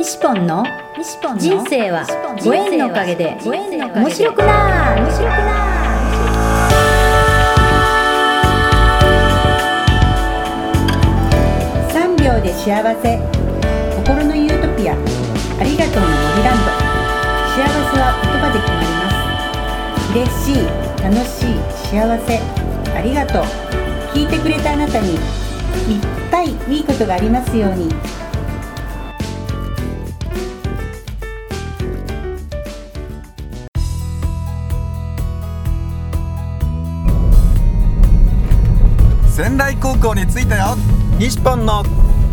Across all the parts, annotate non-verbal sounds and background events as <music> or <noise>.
西ポンの人生はご縁のおかげで面白くな面白くな3秒で幸せ。心のユートピア。ありがとうの森ランド幸せは言葉で決まります。嬉しい楽しい幸せ。ありがとう。聞いてくれたあなたにいっぱいいいことがありますように仙台高校に着いたよ。西ポンの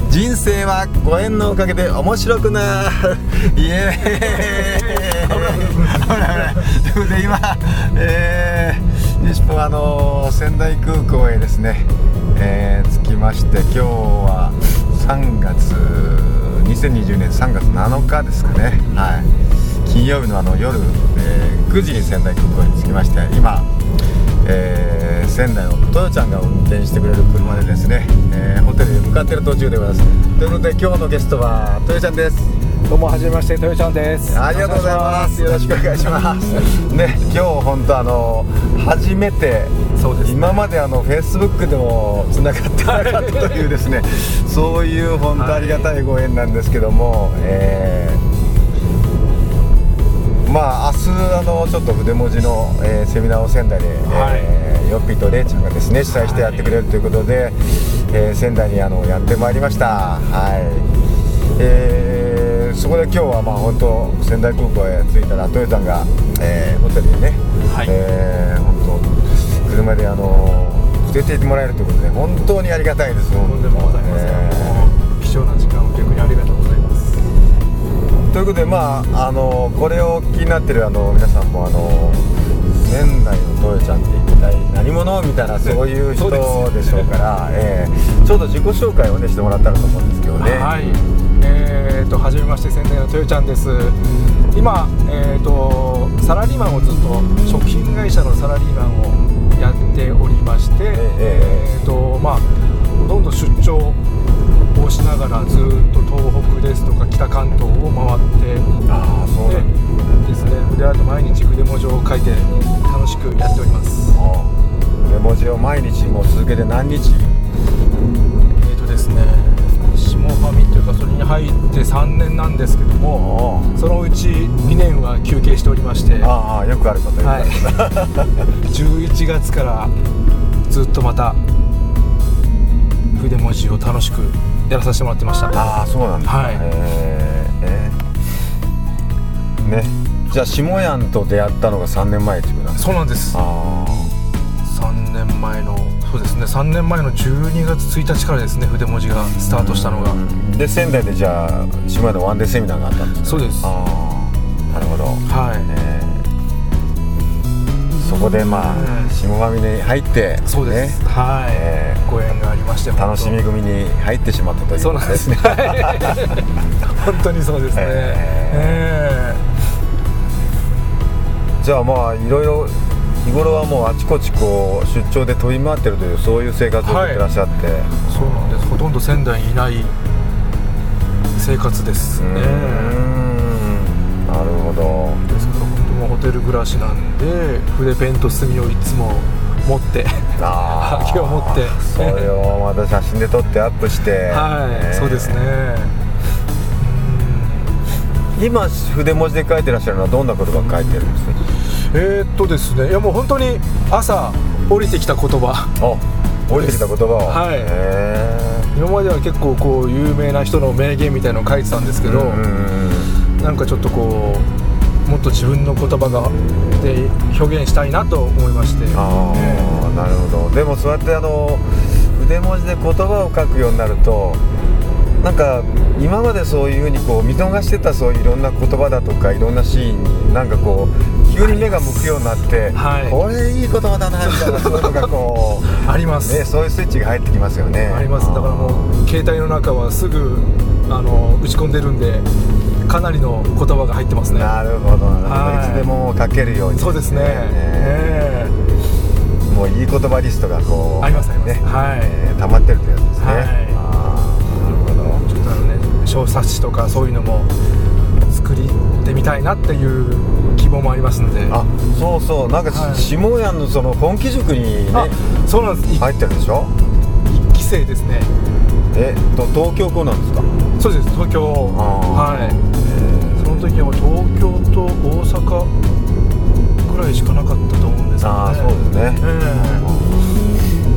人生はご縁のおかげで面白くなる。<laughs> イエーイ。危ない危ないということで今、えー、西ポンあの仙台空港へですね、えー、着きまして今日は3月2020年3月7日ですかね。はい。金曜日のあの夜、えー9時に仙台空港に着きまして今えー仙台のトヨちゃんが運転してくれる車でですね、えーホテルへ向かっている途中でございます。ということで今日のゲストはトヨちゃんです。どうもはじめまして、とよちゃんです。ありがとうございます。よろしくお願いします。ね今日本当あの初めてそうですね。今まであのフェイスブックでもつながってなかったというですねそういう本当ありがたいご縁なんですけども、えーまあ明日あのちょっと筆文字の、えーセミナーを仙台で、はい。えーヨッピーとレイちゃんがですね主催してやってくれるということで、えー仙台にあのやってまいりました。はい、えーそこで今日はまあ本当仙台空港へ着いたらトヨちゃんが、えーホテルにね、はい。えー本当車であの連れて行ってもらえるということで本当にありがたいです。とんでもございません。えーということでまああのこれをお聞きになってるあの皆さんもあの仙台のトヨちゃんって一体何者みたいなそういう人でしょうから、えーちょうど自己紹介をねしてもらったらと思うんですけどね。はい。えーと、はじめまして、仙台のとよちゃんです。今、えーと、サラリーマンをずっと、食品会社のサラリーマンをやっておりまして、ええーと、まあ、ほとんど出張をしながら、ずっと東北ですとか北関東を回って、ああそうでですね、筆あと毎日筆文字を書いて楽しくやっております。絵文字を毎日もう続けて何日？えーとですね、下ファミというかそれに入って3年なんですけども、そのうち2年は休憩しておりまして、はああよくあることよくあるい、<laughs> 11月からずっとまた筆文字を楽しくやらさせてもらってました。ああそうなんだ、はい。えー。えーね。じゃあ下やんと出会ったのが3年前っていうことなそうなんです。あ3年前のそうですね、3年前の12月1日からですね、筆文字がスタートしたのが。あで仙台でじゃあ下屋のワンデーセミナーがあったんですかそうです。ああなるほど。はい。えーそこでまあうん下ファミに入ってそうです。ね。はい、えー。ご縁がありまして、楽しみ組に入ってしまったというそうなんです。ね。<laughs> 本当にそうですね。ええじゃあまあいろいろ日頃はもうあちこちこう出張で飛び回ってるというそういう生活を送ってらっしゃって、えそうなんです。ほとんど仙台にいない生活ですね。なるほど。ですかもうホテル暮らしなんで筆ペンと墨をいつも持って、あ秋 <laughs> を持って。それをまた写真で撮ってアップして。はい、ねそうですね。今筆文字で書いてらっしゃるのはどんなことが書いてるんですか？えー、っとですね、いやもう本当に朝降りてきた言葉。あ降りてきた言葉を。はい。へ今までは結構こう有名な人の名言みたいのを書いてたんですけど、うんうん。なんかちょっとこうもっと自分の言葉がで表現したいなと思いまして。ああ、なるほど。でもそうやってあの筆文字で言葉を書くようになるとなんか今までそういうふうにこう見逃してたそういういろんな言葉だとかいろんなシーンになんかこう急に目が向くようになって、はい。これいい言葉だなみたいなそういうのがこう <laughs> あります、ねそういうスイッチが入ってきますよね。あります。だからもう携帯の中はすぐあの打ち込んでるんでかなりの言葉が入ってますね。なるほどなるほど、はい。い、つでも書けるように。そうですね。え。もういい言葉リストがこうありますあります。ねはい。えー溜まってるというやつですね、はい。なるほどえちょっとあのね初小冊子とかそういうのも作ってみたいなっていう希望もありますんで。あそうそう。なんか、はい。下屋のその本気塾にねあそうなんです。い入ってるでしょ？一期生ですね。えっと東京校なんですか？そうです東京。はいその時は東京と大阪ぐらいしかなかったと思うんですけどね。ああそうですね、え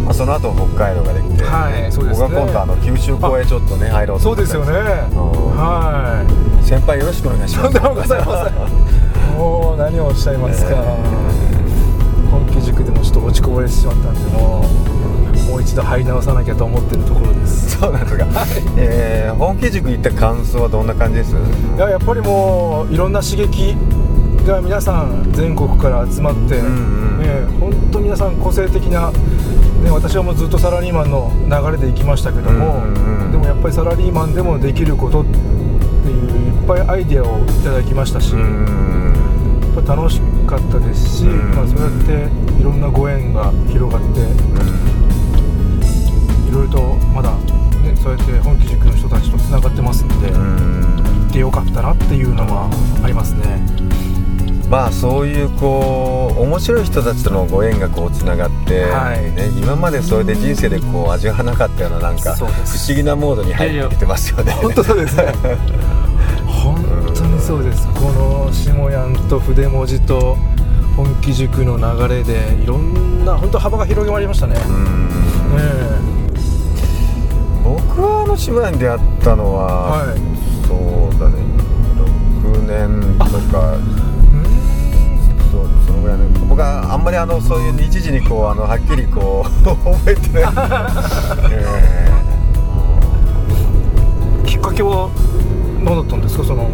まあ、その後北海道ができて、はいそうですね。僕は今度あの九州校へちょっとね入ろうとえそうですよね。ん。はい。先輩よろしくお願いします。とんでもございません。<laughs> もう何をおっしゃいますか、本気塾でもちょっと落ちこぼれてしまったんでもうもう一度入り直さなきゃと思ってるところです。そうなんですか、えー本気塾行った感想はどんな感じです？いややっぱりもういろんな刺激が皆さん全国から集まって、んうん。ね、本当皆さん個性的な、ね、私はもうずっとサラリーマンの流れで行きましたけども、うんうんうん。でもやっぱりサラリーマンでもできることっていういっぱいアイデアをいただきましたし、うやんっぱ楽しかったですし、うんまあ、そうやっていろんなご縁が広がっていろいろとまだ、ね、そうやって本気塾の人たちとつながってますんで。うん行ってよかったなっていうのはありますね。まあそういうこう面白い人たちとのご縁がこうつながって、はいね、今までそれで人生でこう味わわなかったようななんか不思議なモードに入ってきてますよね。本当そうですね。<laughs> そうです。この下やんと筆文字と本気塾の流れでいろんな本当幅が広がりましたね。え。僕はあの島屋に出会ったのは、はい。そうだね。6年とか。そうそのぐらいの僕はあんまりあのそういう日時にこうあのはっきりこう覚えてない、<laughs> え。きっかけは何だったんですか？その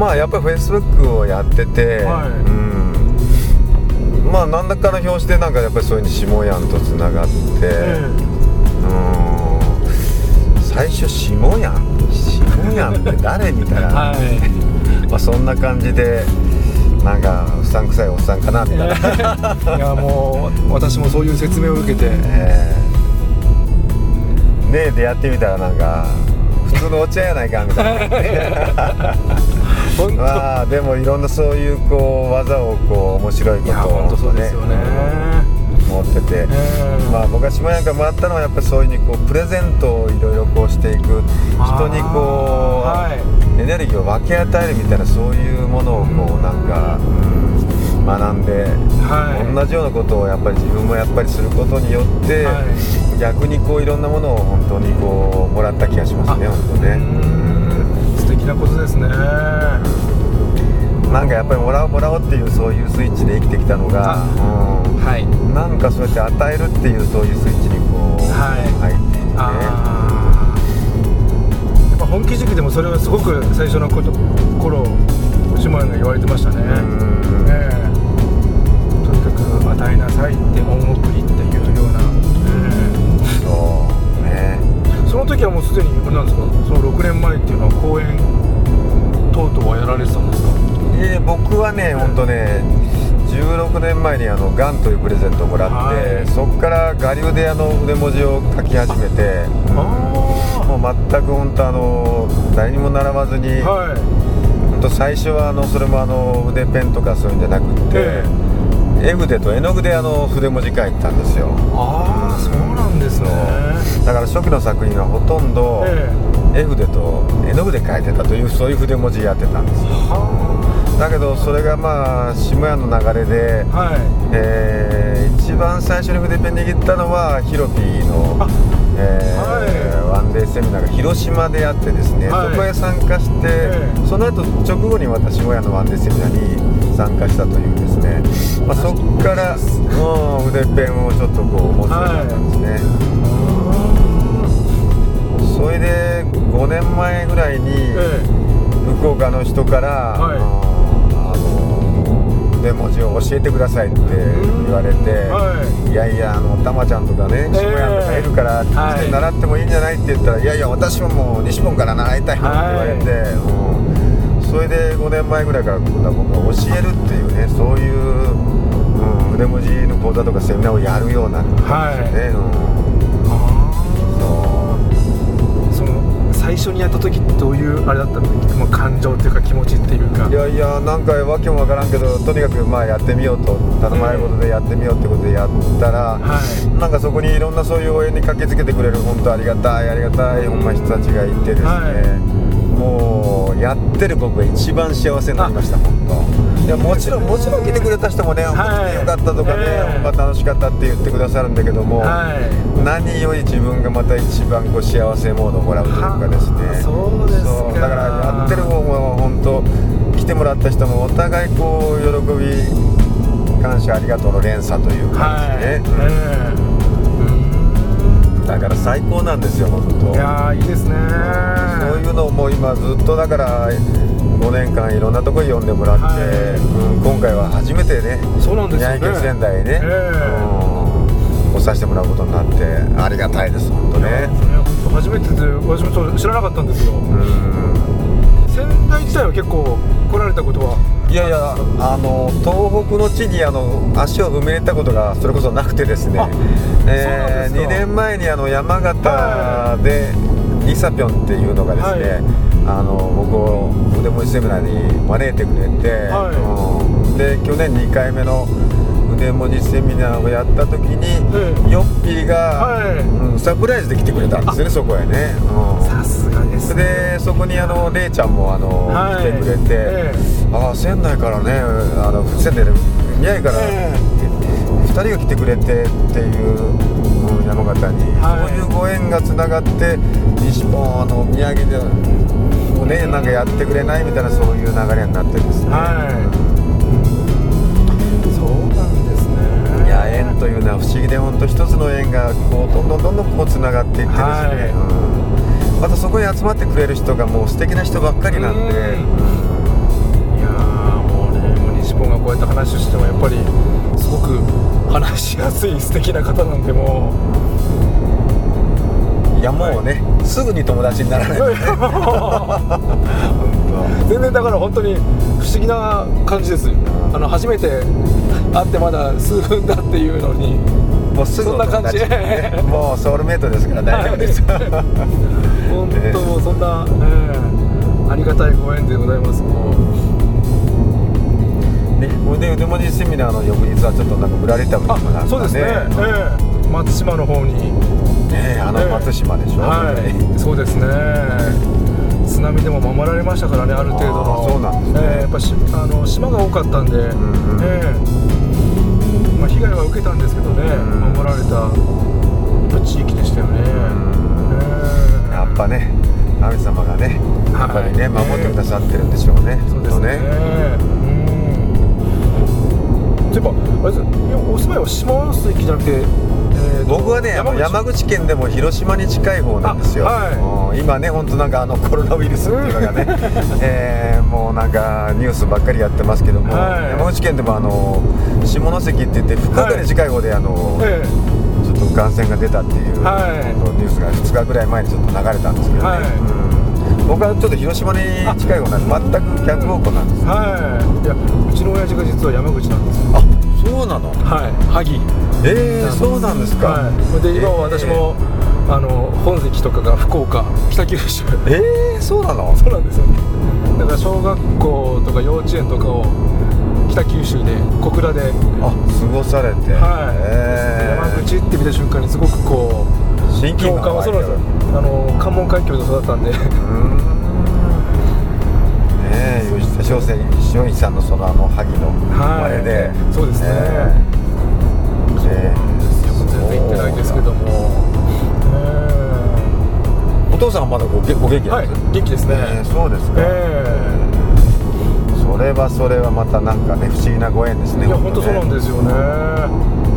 まあやっぱりフェイスブックをやってて、はい。うん。まあ何らかの表紙でなんかやっぱりそういうふうに下やんとつながって、えうん。最初下やん下やんって誰みたいえな、<laughs> はい。まあそんな感じでなんかうさんくさいおっさんかなみたいな、<laughs> いやもう私もそういう説明を受けて。<laughs> えーねえ出会ってみたらなんか普通のお茶やないかみたいな本当。まあでもいろんなそういうこう技をこう面白いこと本当そうですよね。持ってて、ええ。まあ僕が下やんからもらったのはやっぱりそういうにこうプレゼントをいろいろこうしていく。人にこう、はい。エネルギーを分け与えるみたいなそういうものをこうなんか、うん。学んで、はい。同じようなことをやっぱり自分もやっぱりすることによって、はい。逆にこういろんなものを本当にこうもらった気がしますね本当ね。なことですね。なんかやっぱりもらおうもらおうっていうそういうスイッチで生きてきたのが、うんはい。なんかそうやって与えるっていうそういうスイッチにこう、はい入っていってね。やっぱ本気塾でもそれはすごく最初のこと頃下山が言われてましたね。うんねえとにかく与えなさいって恩送りっていうような。そうねその時はもうすでにあれなんですか？その6年前っていうのは公演等々はやられてたんですか？で僕はね本当ね16年前にあのガンというプレゼントをもらって、はいそこから我流であの筆文字を書き始めて、あもう全く本当あの誰にも習わずに、あ。はい。本当最初はあのそれもあの筆ペンとかそういうんじゃなくって、え絵筆と絵の具であの筆文字書いてたんですよああそうなんですね。だから初期の作品はほとんどえ絵筆と絵の具で書いてたというそういう筆文字やってたんですよはだけどそれがまあ下屋の流れで、あ。はい。えー一番最初に筆ペン握ったのはヒロピーのあ、えーワンデーセミナーが広島であってですね、はいそこへ参加して、ええその後直後に私下屋のワンデーセミナーに参加したというですね、まあ、そこから、うん、筆ペンをちょっとこう持つようになったんですね、それで5年前ぐらいに、え福岡の人から、はい。あの筆文字を教えてくださいって言われて、えはい。いやいやあのたまちゃんとかねえ下屋とかいるから、はい。来て習ってもいいんじゃないって言ったら、いやいや私ももう西本から習いたいのって言われて、うんそれで5年前ぐらいから僕が教えるっていうねそういう、うん、筆文字の講座とかセミナーをやるようになったんですよね、うん。あそ初にやった時どういうあれだったの、まあ、感情っていうか気持ちっていうか。いやいやなんかわけもわからんけどとにかくまあやってみようと頼まれることでやってみようってことでやったら、はい。なんかそこにいろんなそういう応援に駆けつけてくれる本当ありがたいありがたいほんま人たちがいてですね、はいもうやってる僕が一番幸せになりました本当。いやもちろんもちろん来てくれた人もね、本当来てよかったとかね、ま楽しかったって言ってくださるんだけども、はい。何より自分がまた一番こう幸せモードをもらうというかですね。はあそうですか。だからやってる方も本当来てもらった人もお互いこう喜び感謝ありがとうの連鎖というはい感じで。ね、ええだから最高なんですよ本当。うんいやーいいですね。そういうのをもう今ずっとだから5年間いろんなとこに呼んでもらって、はい。うん、今回は初めてねそうなんですよね。宮城県仙台へね、ええ。うん、来させてもらうことになってありがたいです本当ね。初めてで私も知らなかったんですよ。うん。仙台自体は結構来られたことは？いやいやあの東北の地にあの足を踏み入れたことがそれこそなくてですね。あえーそうなんですか。2年前にあの山形でリサピョンっていうのがですね、はい。あの僕を腕文字セミナーに招いてくれて、はい。うんで去年2回目の腕文字セミナーをやった時に、ええ。ヨッピーが、はい。うんサプライズで来てくれたんですよねそこへね、うんです。でそこにあのレイちゃんもあの、はい。来てくれて、えああ仙台からねあの仙台で宮城からえ2人が来てくれてっていう、うん山形に、はい。そういうご縁がつながって西本あの宮城でもねなんかやってくれないみたいなそういう流れになってですね、はい。そうなんですね。いや縁というのは不思議で本当一つの縁がこうどんどんどんどんこうつながっていってですね、はい。うんまたそこに集まってくれる人がもう素敵な人ばっかりなんで、うん。いやーもうねもう西本がこうやって話をしてもやっぱりすごく話しやすい素敵な方なんでもいやもうね、すぐに友達にならない <laughs> 全然だから本当に不思議な感じです。あの初めて会ってまだ数分だっていうのにもうすぐそんな感じ。もうソウルメイトですから大丈夫です、本当もうそんな、ええありがたいご縁でございますもう。で腕文字セミナーの翌日はちょっとなんかぶらり旅にもなったあそうですね、ええ松島の方に。ねあの松島でしょ、はい。そうですね。津波でも守られましたからねある程度の。そうなんですね。ええやっぱしあの島が多かったんで、んうん。ええまあ、被害は受けたんですけどね、うん。守られた地域でしたよね、ええやっぱね神様がねやっぱりね、はい。守ってくださってるんでしょうね、そうですね。うん。そういえばあれですお住まいは下関じゃなくて、えーと僕はね山山口口県でも広島に近い方なんですよ、あはうん今ね本当なんかあのコロナウイルスっていうのがね、<laughs> えーもうなんかニュースばっかりやってますけども、はい。山口県でもあの下関って言って福岡に近い方であの、えちょっと感染が出たっていう、はい。ニュースが2日ぐらい前にちょっと流れたんですけどね、はい。うん。僕はちょっと広島に近い方なんで全く逆方向なんですよ。はい。いやうちの親父が実は山口なんですよ。あそうなの？はい。萩。えー、そうなんですか、はい、で今は私も、あの本籍とかが福岡北九州。えー、そうなの？そうなんですよね。だから小学校とか幼稚園とかを北九州で小倉で、あ過ごされて、はい。えー。山口って見た瞬間にすごくこう親近感はそうなんですよ。あの関門海峡で育ったんで。うーん吉田松生松陰さんのそのあの萩の生まれで、はい。そうですね。ええ全然行ってないですけども、お父さんはまだごげご元気なんです？元気ですね、えーそうですか、えそれはそれはまたなんかね不思議なご縁ですねえいや本当そうなんすですよね。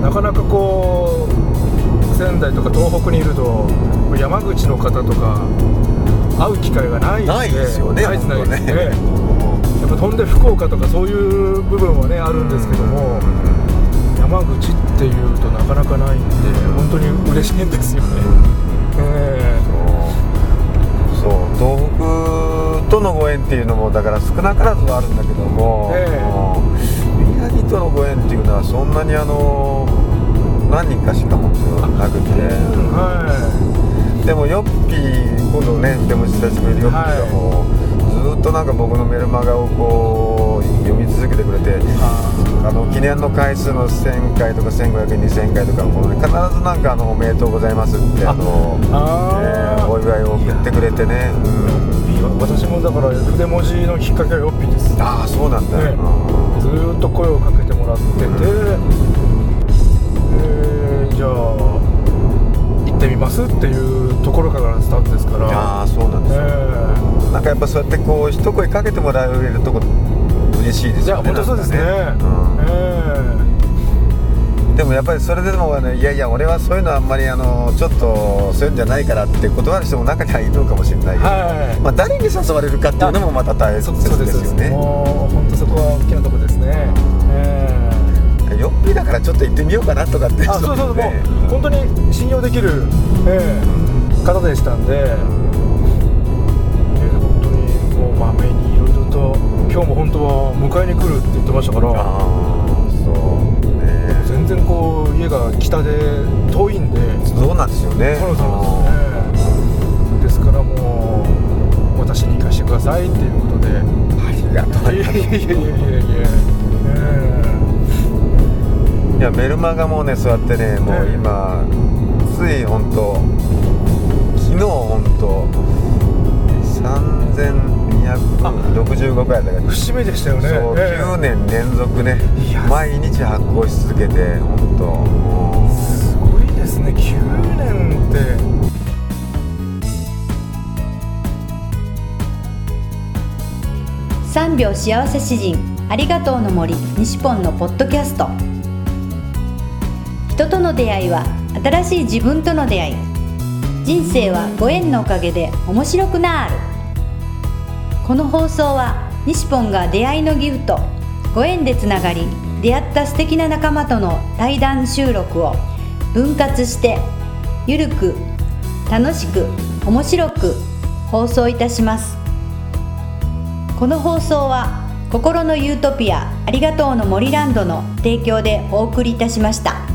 なかなかこう仙台とか東北にいると山口の方とか会う機会がないないですよねないですないです本当ね。やっぱ飛んで福岡とかそういう部分はねあるんですけども山口っていうとなかなかないんで本当に嬉しいんですよね、えそう。そう。東北とのご縁っていうのもだから少なからずはあるんだけども、ええ。うん宮城とのご縁っていうのはそんなにあの何人かしか本当なくて、えはいでもヨッピー今度ねでも久しぶりにヨッピーがもう、ずっとなんか僕のメルマガをこう読み続けてくれてあの記念の回数の1000回とか1500、2000回とかね、必ずなんかあのおめでとうございますってあのえーお祝いを送ってくれてね、うん、私もだから筆文字のきっかけはヨッピーです。ああそうなんだ、ね。うんずーっと声をかけてもらってて、えーじゃあ行ってみますっていうところからスタートですから。ああそうなんですよ、えなんかやっぱそうやってこう一声かけてもらえるとこ嬉しいですよねーいや本当そうですね。ねうん。でもやっぱりそれでもねいやいや俺はそういうのはあんまりあのちょっとそういうんじゃないからって断る人も中にはいるのかもしれないけど、はい。まあ、誰に誘われるかっていうのもまた大切でですすよね。もう本当そこは大きなところですね、えヨッピーだからちょっと行ってみようかなとかってそうそうそう、もね。う本当に信用できる、えー方でしたんで、ね本当にもうまめにいろいろと今日も本当は迎えに来るって言ってましたからそうね。全然こう家が北で遠いんでそうなんですよね。そうなんですよね。ですからもう私に行かせてくださいっていうことで。ありがとういやいやいやいやいやえいやメルマガもねそうやってねもう今、つい本当昨日本当。3265回だからー節目でしたよね。そう、ええ。9年連続ね。毎日発行し続けて本当。もすごいですね。9年って。3秒幸せ詩人ありがとうの森西ポンのポッドキャスト。人との出会いは新しい自分との出会い人生はご縁のおかげで面白くなるこの放送は西ポンが出会いのギフトご縁でつながり出会った素敵な仲間との対談収録を分割してゆるく楽しく面白く放送いたしますこの放送は心のユートピアありがとうの森ランドの提供でお送りいたしました。